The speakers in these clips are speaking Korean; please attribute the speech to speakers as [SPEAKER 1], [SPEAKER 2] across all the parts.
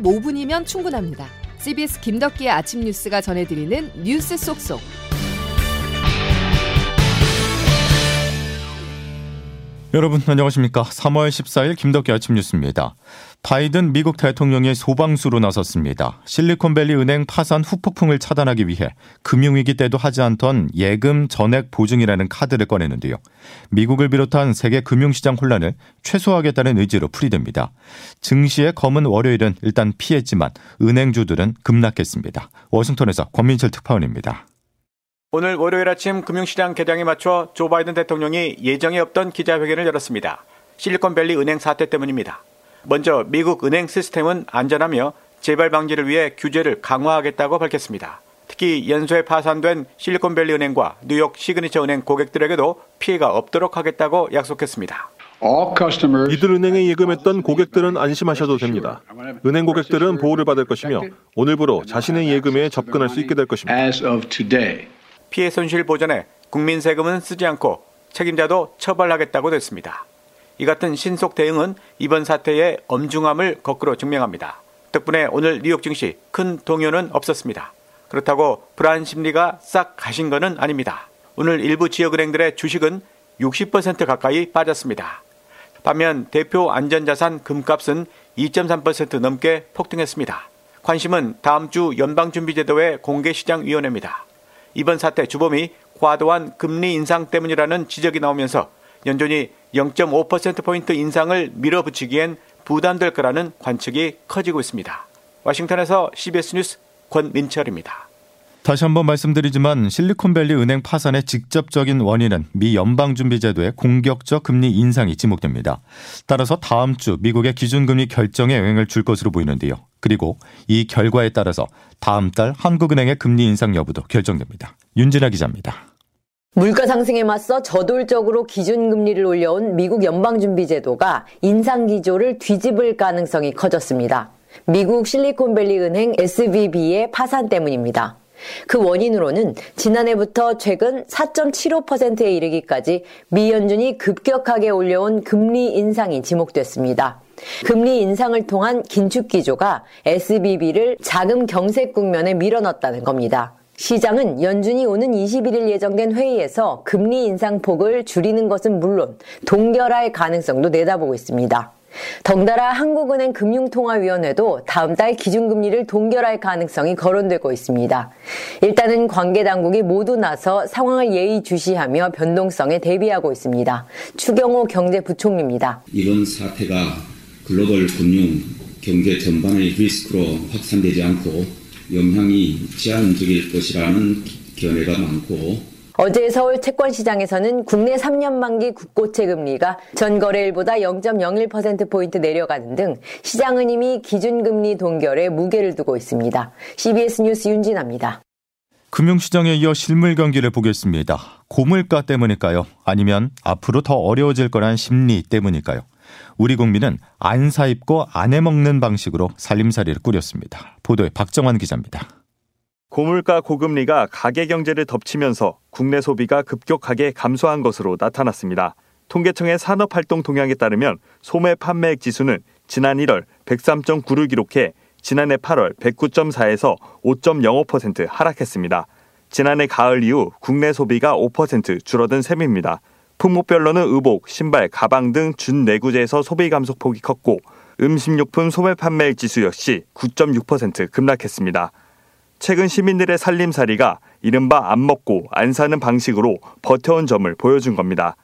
[SPEAKER 1] 45분이면 충분합니다. CBS 김덕기의 아침 뉴스가 전해드리는 뉴스 속속.
[SPEAKER 2] 여러분 안녕하십니까? 3월 14일 김덕기 아침 뉴스입니다. 바이든 미국 대통령이 소방수로 나섰습니다. 실리콘밸리 은행 파산 후폭풍을 차단하기 위해 금융위기 때도 하지 않던 예금 전액 보증이라는 카드를 꺼내는데요. 미국을 비롯한 세계 금융시장 혼란을 최소화하겠다는 의지로 풀이됩니다. 증시의 검은 월요일은 일단 피했지만 은행주들은 급락했습니다. 워싱턴에서 권민철 특파원입니다.
[SPEAKER 3] 오늘 월요일 아침 금융시장 개장에 맞춰 조 바이든 대통령이 예정에 없던 기자회견을 열었습니다. 실리콘밸리 은행 사태 때문입니다. 먼저 미국 은행 시스템은 안전하며 재발 방지를 위해 규제를 강화하겠다고 밝혔습니다. 특히 연쇄 파산된 실리콘밸리 은행과 뉴욕 시그니처 은행 고객들에게도 피해가 없도록 하겠다고 약속했습니다.
[SPEAKER 4] 이들 은행에 예금했던 고객들은 안심하셔도 됩니다. 은행 고객들은 보호를 받을 것이며 오늘부로 자신의 예금에 접근할 수 있게 될 것입니다.
[SPEAKER 3] 피해 손실 보전에 국민 세금은 쓰지 않고 책임자도 처벌하겠다고 됐습니다. 이 같은 신속 대응은 이번 사태의 엄중함을 거꾸로 증명합니다. 덕분에 오늘 뉴욕 증시 큰 동요는 없었습니다. 그렇다고 불안 심리가 싹 가신 것은 아닙니다. 오늘 일부 지역은행들의 주식은 60% 가까이 빠졌습니다. 반면 대표 안전자산 금값은 2.3% 넘게 폭등했습니다. 관심은 다음 주 연방준비제도의 공개시장위원회입니다. 이번 사태 주범이 과도한 금리 인상 때문이라는 지적이 나오면서 연준이 0.5%포인트 인상을 밀어붙이기엔 부담될 거라는 관측이 커지고 있습니다. 와싱턴에서 CBS 뉴스 권민철입니다.
[SPEAKER 2] 다시 한번 말씀드리지만 실리콘밸리 은행 파산의 직접적인 원인은 미 연방준비제도의 공격적 금리 인상이 지목됩니다. 따라서 다음 주 미국의 기준금리 결정에 영향을 줄 것으로 보이는데요. 그리고 이 결과에 따라서 다음 달 한국은행의 금리 인상 여부도 결정됩니다. 윤진아 기자입니다.
[SPEAKER 5] 물가 상승에 맞서 저돌적으로 기준금리를 올려온 미국 연방준비제도가 인상 기조를 뒤집을 가능성이 커졌습니다. 미국 실리콘밸리 은행 SVB의 파산 때문입니다. 그 원인으로는 지난해부터 최근 4.75%에 이르기까지 미 연준이 급격하게 올려온 금리 인상이 지목됐습니다. 금리 인상을 통한 긴축 기조가 SBB를 자금 경색 국면에 밀어넣었다는 겁니다. 시장은 연준이 오는 21일 예정된 회의에서 금리 인상 폭을 줄이는 것은 물론 동결할 가능성도 내다보고 있습니다. 덩달아 한국은행 금융통화위원회도 다음 달 기준금리를 동결할 가능성이 거론되고 있습니다. 일단은 관계 당국이 모두 나서 상황을 예의주시하며 변동성에 대비하고 있습니다. 추경호 경제부총리입니다.
[SPEAKER 6] 이번 사태가 글로벌 금융 경제 전반의 리스크로 확산되지 않고 영향이 제한적일 것이라는 견해가 많고
[SPEAKER 5] 어제 서울 채권시장에서는 국내 3년 만기 국고채 금리가 전 거래일보다 0.01%포인트 내려가는 등 시장은 이미 기준금리 동결에 무게를 두고 있습니다. CBS 뉴스 윤진아입니다.
[SPEAKER 2] 금융시장에 이어 실물 경기를 보겠습니다. 고물가 때문일까요? 아니면 앞으로 더 어려워질 거란 심리 때문일까요? 우리 국민은 안 사입고 안 해먹는 방식으로 살림살이를 꾸렸습니다. 보도에 박정환 기자입니다.
[SPEAKER 4] 고물가 고금리가 가계 경제를 덮치면서 국내 소비가 급격하게 감소한 것으로 나타났습니다. 통계청의 산업활동 동향에 따르면 소매 판매액 지수는 지난 1월 103.9를 기록해 지난해 8월 109.4에서 5.05% 하락했습니다. 지난해 가을 이후 국내 소비가 5% 줄어든 셈입니다. 품목별로는 의복, 신발, 가방 등 준내구재에서 소비 감소폭이 컸고 음식료품 소매 판매액 지수 역시 9.6% 급락했습니다. 최근 시민들의 살림살이가 이른바 안 먹고 안 사는 방식으로 버텨온 점을 보여준 겁니다.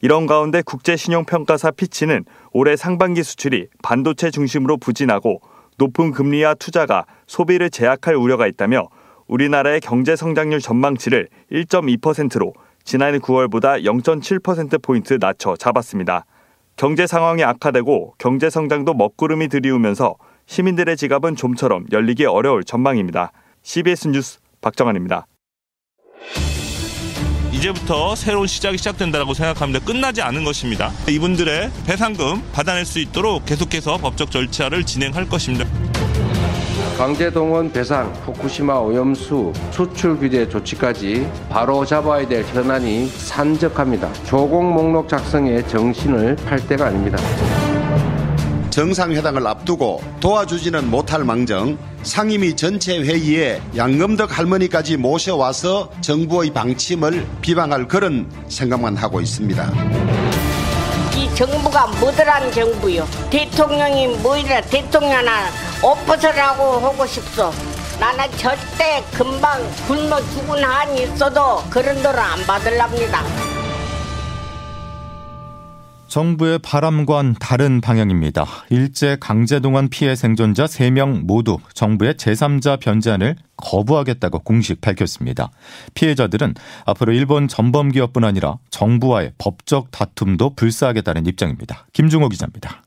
[SPEAKER 4] 이런 가운데 국제신용평가사 피치는 올해 상반기 수출이 반도체 중심으로 부진하고 높은 금리와 투자가 소비를 제약할 우려가 있다며 우리나라의 경제 성장률 전망치를 1.2%로 지난해 9월보다 0.7%포인트 낮춰 잡았습니다. 경제 상황이 악화되고 경제 성장도 먹구름이 들이우면서 시민들의 지갑은 좀처럼 열리기 어려울 전망입니다. CBS 뉴스 박정환입니다.
[SPEAKER 7] 이제부터 새로운 시작이 시작된다고 생각합니다. 끝나지 않은 것입니다. 이분들의 배상금 받아낼 수 있도록 계속해서 법적 절차를 진행할 것입니다.
[SPEAKER 8] 강제동원 배상, 후쿠시마 오염수 수출 규제 조치까지 바로 잡아야 될 현안이 산적합니다. 조공 목록 작성에 정신을 팔 때가 아닙니다.
[SPEAKER 9] 정상회담을 앞두고 도와주지는 못할 망정 상임위 전체 회의에 양금덕 할머니까지 모셔와서 정부의 방침을 비방할 그런 생각만 하고 있습니다.
[SPEAKER 10] 이 정부가 뭐더란 정부요. 대통령이 뭐이라 대통령아 엎어서라고 하고 싶소. 나는 절대 금방 굶어 죽은 한이 있어도 그런 돈을 안 받을랍니다.
[SPEAKER 2] 정부의 바람과는 다른 방향입니다. 일제 강제동원 피해 생존자 3명 모두 정부의 제3자 변제안을 거부하겠다고 공식 밝혔습니다. 피해자들은 앞으로 일본 전범 기업뿐 아니라 정부와의 법적 다툼도 불사하겠다는 입장입니다. 김중호 기자입니다.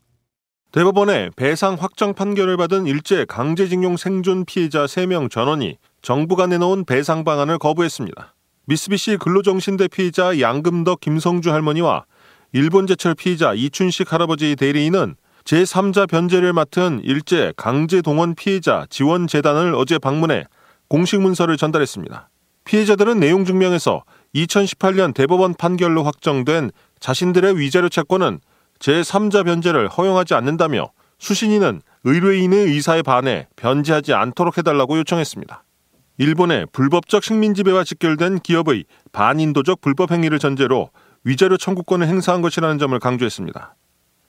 [SPEAKER 11] 대법원의 배상 확정 판결을 받은 일제 강제징용 생존 피해자 3명 전원이 정부가 내놓은 배상 방안을 거부했습니다. 미쓰비시 근로정신대 피해자 양금덕 김성주 할머니와 일본 제철 피의자 이춘식 할아버지 대리인은 제3자 변제를 맡은 일제 강제 동원 피해자 지원 재단을 어제 방문해 공식 문서를 전달했습니다. 피해자들은 내용 증명에서 2018년 대법원 판결로 확정된 자신들의 위자료 채권은 제3자 변제를 허용하지 않는다며 수신인은 의뢰인의 의사에 반해 변제하지 않도록 해달라고 요청했습니다. 일본의 불법적 식민지배와 직결된 기업의 반인도적 불법 행위를 전제로 위자료 청구권을 행사한 것이라는 점을 강조했습니다.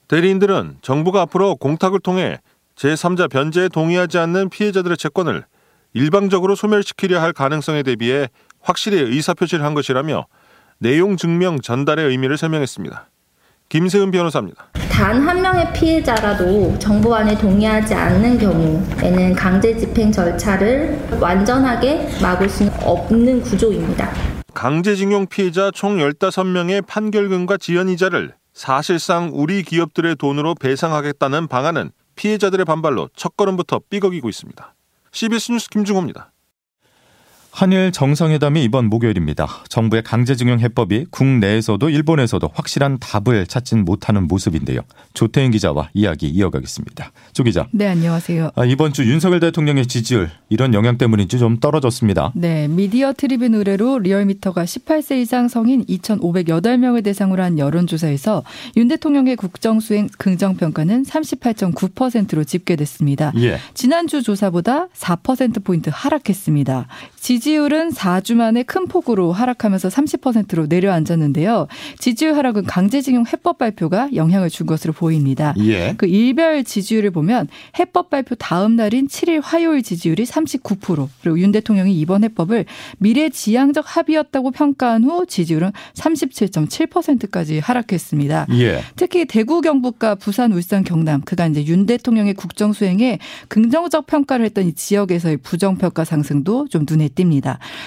[SPEAKER 11] 대리인들은 정부가 앞으로 공탁을 통해 제3자 변제에 동의하지 않는 피해자들의 채권을 일방적으로 소멸시키려 할 가능성에 대비해 확실히 의사표시를 한 것이라며 내용 증명 전달의 의미를 설명했습니다. 김세은 변호사입니다.
[SPEAKER 12] 단 한 명의 피해자라도 정부안에 동의하지 않는 경우에는 강제 집행 절차를 완전하게 막을 수 없는 구조입니다.
[SPEAKER 11] 강제징용 피해자 총 15명의 판결금과 지연이자를 사실상 우리 기업들의 돈으로 배상하겠다는 방안은 피해자들의 반발로 첫걸음부터 삐걱이고 있습니다. CBS 뉴스 김중호입니다.
[SPEAKER 2] 한일 정상회담이 이번 목요일입니다. 정부의 강제징용 해법이 국내에서도 일본에서도 확실한 답을 찾진 못하는 모습인데요. 조태인 기자와 이야기 이어가겠습니다. 조 기자.
[SPEAKER 13] 네, 안녕하세요.
[SPEAKER 2] 아, 이번 주 윤석열 대통령의 지지율 이런 영향 때문인지 좀 떨어졌습니다.
[SPEAKER 13] 네, 미디어 트리뷴 의뢰로 리얼미터가 18세 이상 성인 2,508명을 대상으로 한 여론조사에서 윤 대통령의 국정 수행 긍정 평가는 38.9%로 집계됐습니다. 예. 지난주 조사보다 4%포인트 하락했습니다. 지지 율은 4주 만에 큰 폭으로 하락하면서 30%로 내려앉았는데요. 지지율 하락은 강제징용 해법 발표가 영향을 준 것으로 보입니다. 예. 그 일별 지지율을 보면 해법 발표 다음 날인 7일 화요일 지지율이 39% 그리고 윤 대통령이 이번 해법을 미래지향적 합의였다고 평가한 후 지지율은 37.7%까지 하락했습니다. 예. 특히 대구 경북과 부산 울산 경남 그가 이제 윤 대통령의 국정 수행에 긍정적 평가를 했던 이 지역에서의 부정 평가 상승도 좀 눈에 띕니다.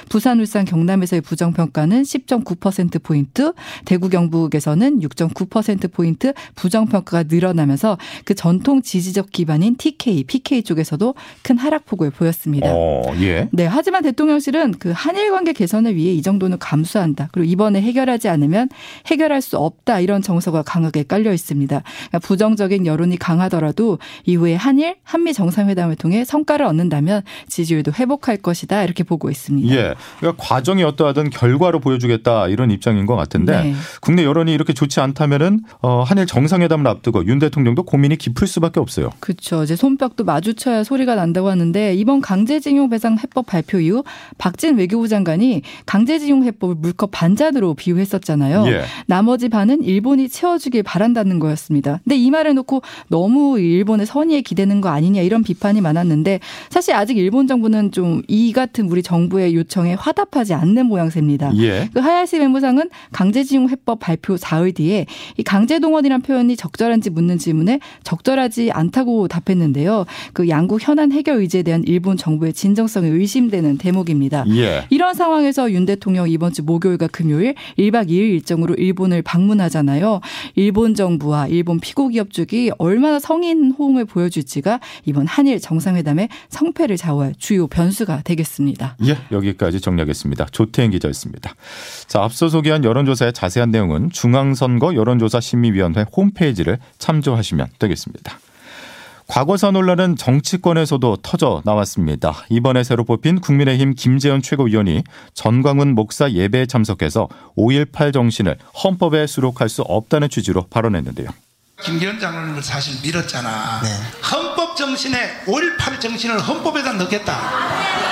[SPEAKER 13] 부산, 울산, 경남에서의 부정평가는 10.9%포인트, 대구, 경북에서는 6.9%포인트 부정평가가 늘어나면서 그 전통 지지적 기반인 TK, PK 쪽에서도 큰 하락폭을 보였습니다. 어, 예. 네, 하지만 대통령실은 그 한일 관계 개선을 위해 이 정도는 감수한다. 그리고 이번에 해결하지 않으면 해결할 수 없다. 이런 정서가 강하게 깔려 있습니다. 그러니까 부정적인 여론이 강하더라도 이후에 한일, 한미 정상회담을 통해 성과를 얻는다면 지지율도 회복할 것이다. 이렇게 보고 보고 있습니다.
[SPEAKER 2] 예. 그러니까 과정이 어떠하든 결과로 보여주겠다 이런 입장인 것 같은데 네. 국내 여론이 이렇게 좋지 않다면은 어, 한일 정상회담을 앞두고 윤 대통령도 고민이 깊을 수밖에 없어요.
[SPEAKER 13] 그렇죠. 이제 손뼉도 마주쳐야 소리가 난다고 하는데 이번 강제징용 배상 해법 발표 이후 박진 외교부 장관이 강제징용 해법을 물컵 반잔으로 비유했었잖아요. 예. 나머지 반은 일본이 채워주길 바란다는 거였습니다. 근데 이 말을 놓고 너무 일본의 선의에 기대는 거 아니냐 이런 비판이 많았는데 사실 아직 일본 정부는 좀 이 같은 우리 정 부의 요청에 화답하지 않는 모양새입니다. 예. 그 하야시 외무상은 강제징용 해법 발표 사흘 뒤에 이 강제동원이란 표현이 적절한지 묻는 질문에 적절하지 않다고 답했는데요. 그 양국 현안 해결 의지에 대한 일본 정부의 진정성이 의심되는 대목입니다. 예. 이런 상황에서 윤 대통령 이번 주 목요일과 금요일 1박 2일 일정으로 일본을 방문하잖아요. 일본 정부와 일본 피고 기업 쪽이 얼마나 성인 호응을 보여줄지가 이번 한일 정상회담의 성패를 좌우할 주요 변수가 되겠습니다.
[SPEAKER 2] 예, 여기까지 정리하겠습니다. 조태인 기자였습니다. 자, 앞서 소개한 여론조사의 자세한 내용은 중앙선거 여론조사 심의위원회 홈페이지를 참조하시면 되겠습니다. 과거사 논란은 정치권에서도 터져 나왔습니다. 이번에 새로 뽑힌 국민의힘 김재현 최고위원이 전광훈 목사 예배에 참석해서 5.18 정신을 헌법에 수록할 수 없다는 취지로 발언했는데요.
[SPEAKER 14] 김기현 장로님을 사실 밀었잖아. 네. 헌법 정신에 5.18 정신을 헌법에다 넣겠다.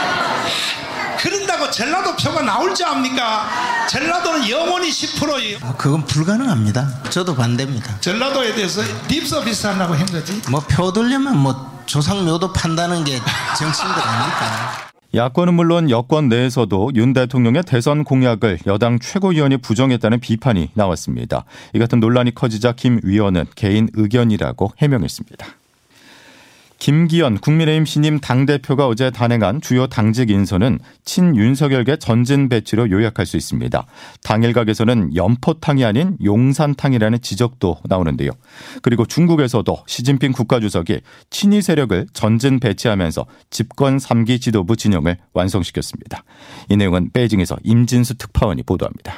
[SPEAKER 14] 그런다고 전라도 표가 나올 줄 압니까? 전라도는 영원히 10%예요.
[SPEAKER 15] 아, 그건 불가능합니다. 저도 반대입니다.
[SPEAKER 14] 전라도에 대해서 립서비스 하려고 한 거지.
[SPEAKER 15] 뭐 표 돌려면 뭐 조상묘도 판다는 게 정치인들 아닙니까?
[SPEAKER 2] 야권은 물론 여권 내에서도 윤 대통령의 대선 공약을 여당 최고위원이 부정했다는 비판이 나왔습니다. 이 같은 논란이 커지자 김 위원은 개인 의견이라고 해명했습니다. 김기현 국민의힘 신임 당대표가 어제 단행한 주요 당직 인선은 친윤석열계 전진 배치로 요약할 수 있습니다. 당일각에서는 연포탕이 아닌 용산탕이라는 지적도 나오는데요. 그리고 중국에서도 시진핑 국가주석이 친위 세력을 전진 배치하면서 집권 3기 지도부 진영을 완성시켰습니다. 이 내용은 베이징에서 임진수 특파원이 보도합니다.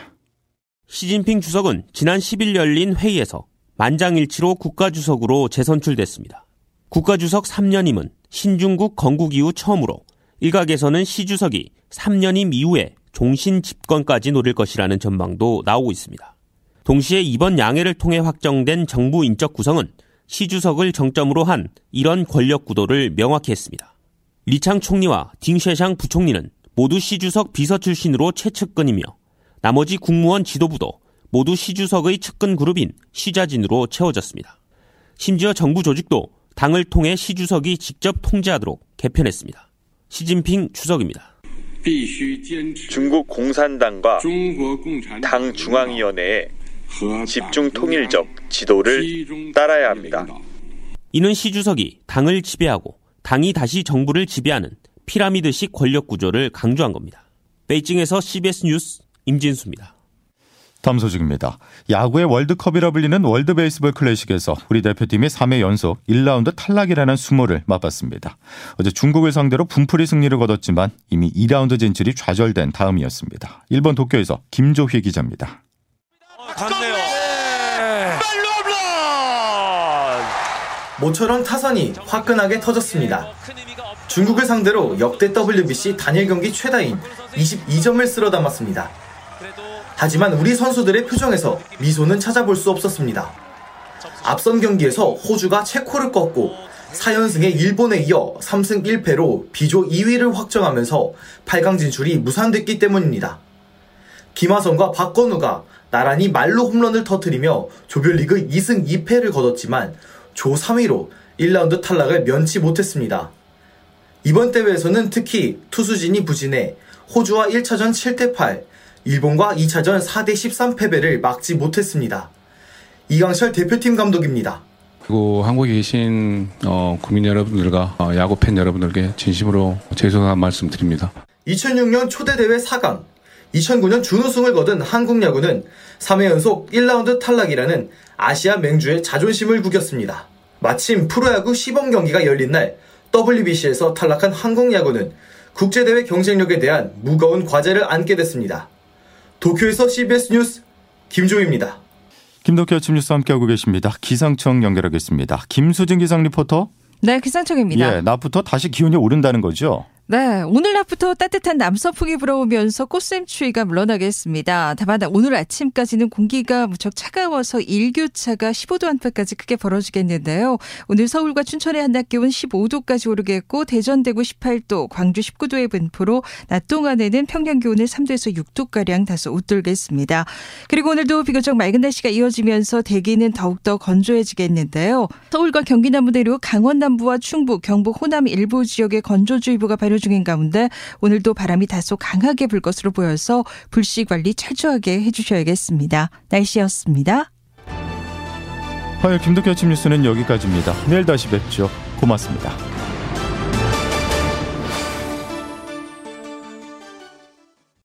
[SPEAKER 16] 시진핑 주석은 지난 10일 열린 회의에서 만장일치로 국가주석으로 재선출됐습니다. 국가주석 3년임은 신중국 건국 이후 처음으로 일각에서는 시 주석이 3년임 이후에 종신 집권까지 노릴 것이라는 전망도 나오고 있습니다. 동시에 이번 양해를 통해 확정된 정부 인적 구성은 시 주석을 정점으로 한 이런 권력 구도를 명확히 했습니다. 리창 총리와 딩쉐샹 부총리는 모두 시 주석 비서 출신으로 최측근이며 나머지 국무원 지도부도 모두 시 주석의 측근 그룹인 시자진으로 채워졌습니다. 심지어 정부 조직도 당을 통해 시 주석이 직접 통제하도록 개편했습니다. 시진핑 주석입니다.
[SPEAKER 4] 중국 공산당과 당 중앙위원회의 집중 통일적 지도를 따라야 합니다.
[SPEAKER 16] 이는 시 주석이 당을 지배하고 당이 다시 정부를 지배하는 피라미드식 권력 구조를 강조한 겁니다. 베이징에서 CBS 뉴스 임진수입니다.
[SPEAKER 2] 다음 소식입니다. 야구의 월드컵이라 불리는 월드 베이스볼 클래식에서 우리 대표팀이 3회 연속 1라운드 탈락이라는 수모를 맛봤습니다. 어제 중국을 상대로 분풀이 승리를 거뒀지만 이미 2라운드 진출이 좌절된 다음이었습니다. 일본 도쿄에서 김조휘 기자입니다.
[SPEAKER 17] 갔네요.
[SPEAKER 18] 모처럼 타선이 화끈하게 터졌습니다. 중국을 상대로 역대 WBC 단일 경기 최다인 22점을 쓸어 담았습니다. 하지만 우리 선수들의 표정에서 미소는 찾아볼 수 없었습니다. 앞선 경기에서 호주가 체코를 꺾고 4연승의 일본에 이어 3승 1패로 비조 2위를 확정하면서 8강 진출이 무산됐기 때문입니다. 김하성과 박건우가 나란히 말로 홈런을 터뜨리며 조별리그 2승 2패를 거뒀지만 조 3위로 1라운드 탈락을 면치 못했습니다. 이번 대회에서는 특히 투수진이 부진해 호주와 1차전 7대 8, 일본과 2차전 4대 13 패배를 막지 못했습니다. 이강철 대표팀 감독입니다.
[SPEAKER 19] 그리고 한국에 계신 어, 국민 여러분들과 어, 야구 팬 여러분들께 진심으로 죄송한 말씀 드립니다.
[SPEAKER 18] 2006년 초대대회 4강, 2009년 준우승을 거둔 한국 야구는 3회 연속 1라운드 탈락이라는 아시아 맹주의 자존심을 구겼습니다. 마침 프로야구 시범 경기가 열린 날 WBC에서 탈락한 한국 야구는 국제대회 경쟁력에 대한 무거운 과제를 안게 됐습니다. 도쿄에서 CBS 뉴스 김조입니다.
[SPEAKER 2] 김덕희 아침 뉴스 함께하고 계십니다. 기상청 연결하겠습니다. 김수진 기상 리포터.
[SPEAKER 20] 네, 기상청입니다.
[SPEAKER 2] 예, 낮부터 다시 기온이 오른다는 거죠?
[SPEAKER 20] 네, 오늘 낮부터 따뜻한 남서풍이 불어오면서 꽃샘추위가 물러나겠습니다. 다만 오늘 아침까지는 공기가 무척 차가워서 일교차가 15도 안팎까지 크게 벌어지겠는데요. 오늘 서울과 춘천의 한낮 기온 15도까지 오르겠고 대전 대구 18도, 광주 19도의 분포로 낮 동안에는 평년 기온을 3도에서 6도 가량 다소 웃돌겠습니다. 그리고 오늘도 비교적 맑은 날씨가 이어지면서 대기는 더욱더 건조해지겠는데요. 서울과 경기 남부대로 강원 남부와 충북, 경북, 호남 일부 지역에 건조주의보가 발효 중인 가운데 오늘도 바람이 다소 강하게 불 것으로 보여서 불씨 관리 철저하게 해주셔야겠습니다. 날씨였습니다.
[SPEAKER 2] 화요일 김덕현 아침 뉴스는 여기까지입니다. 내일 다시 뵙죠. 고맙습니다.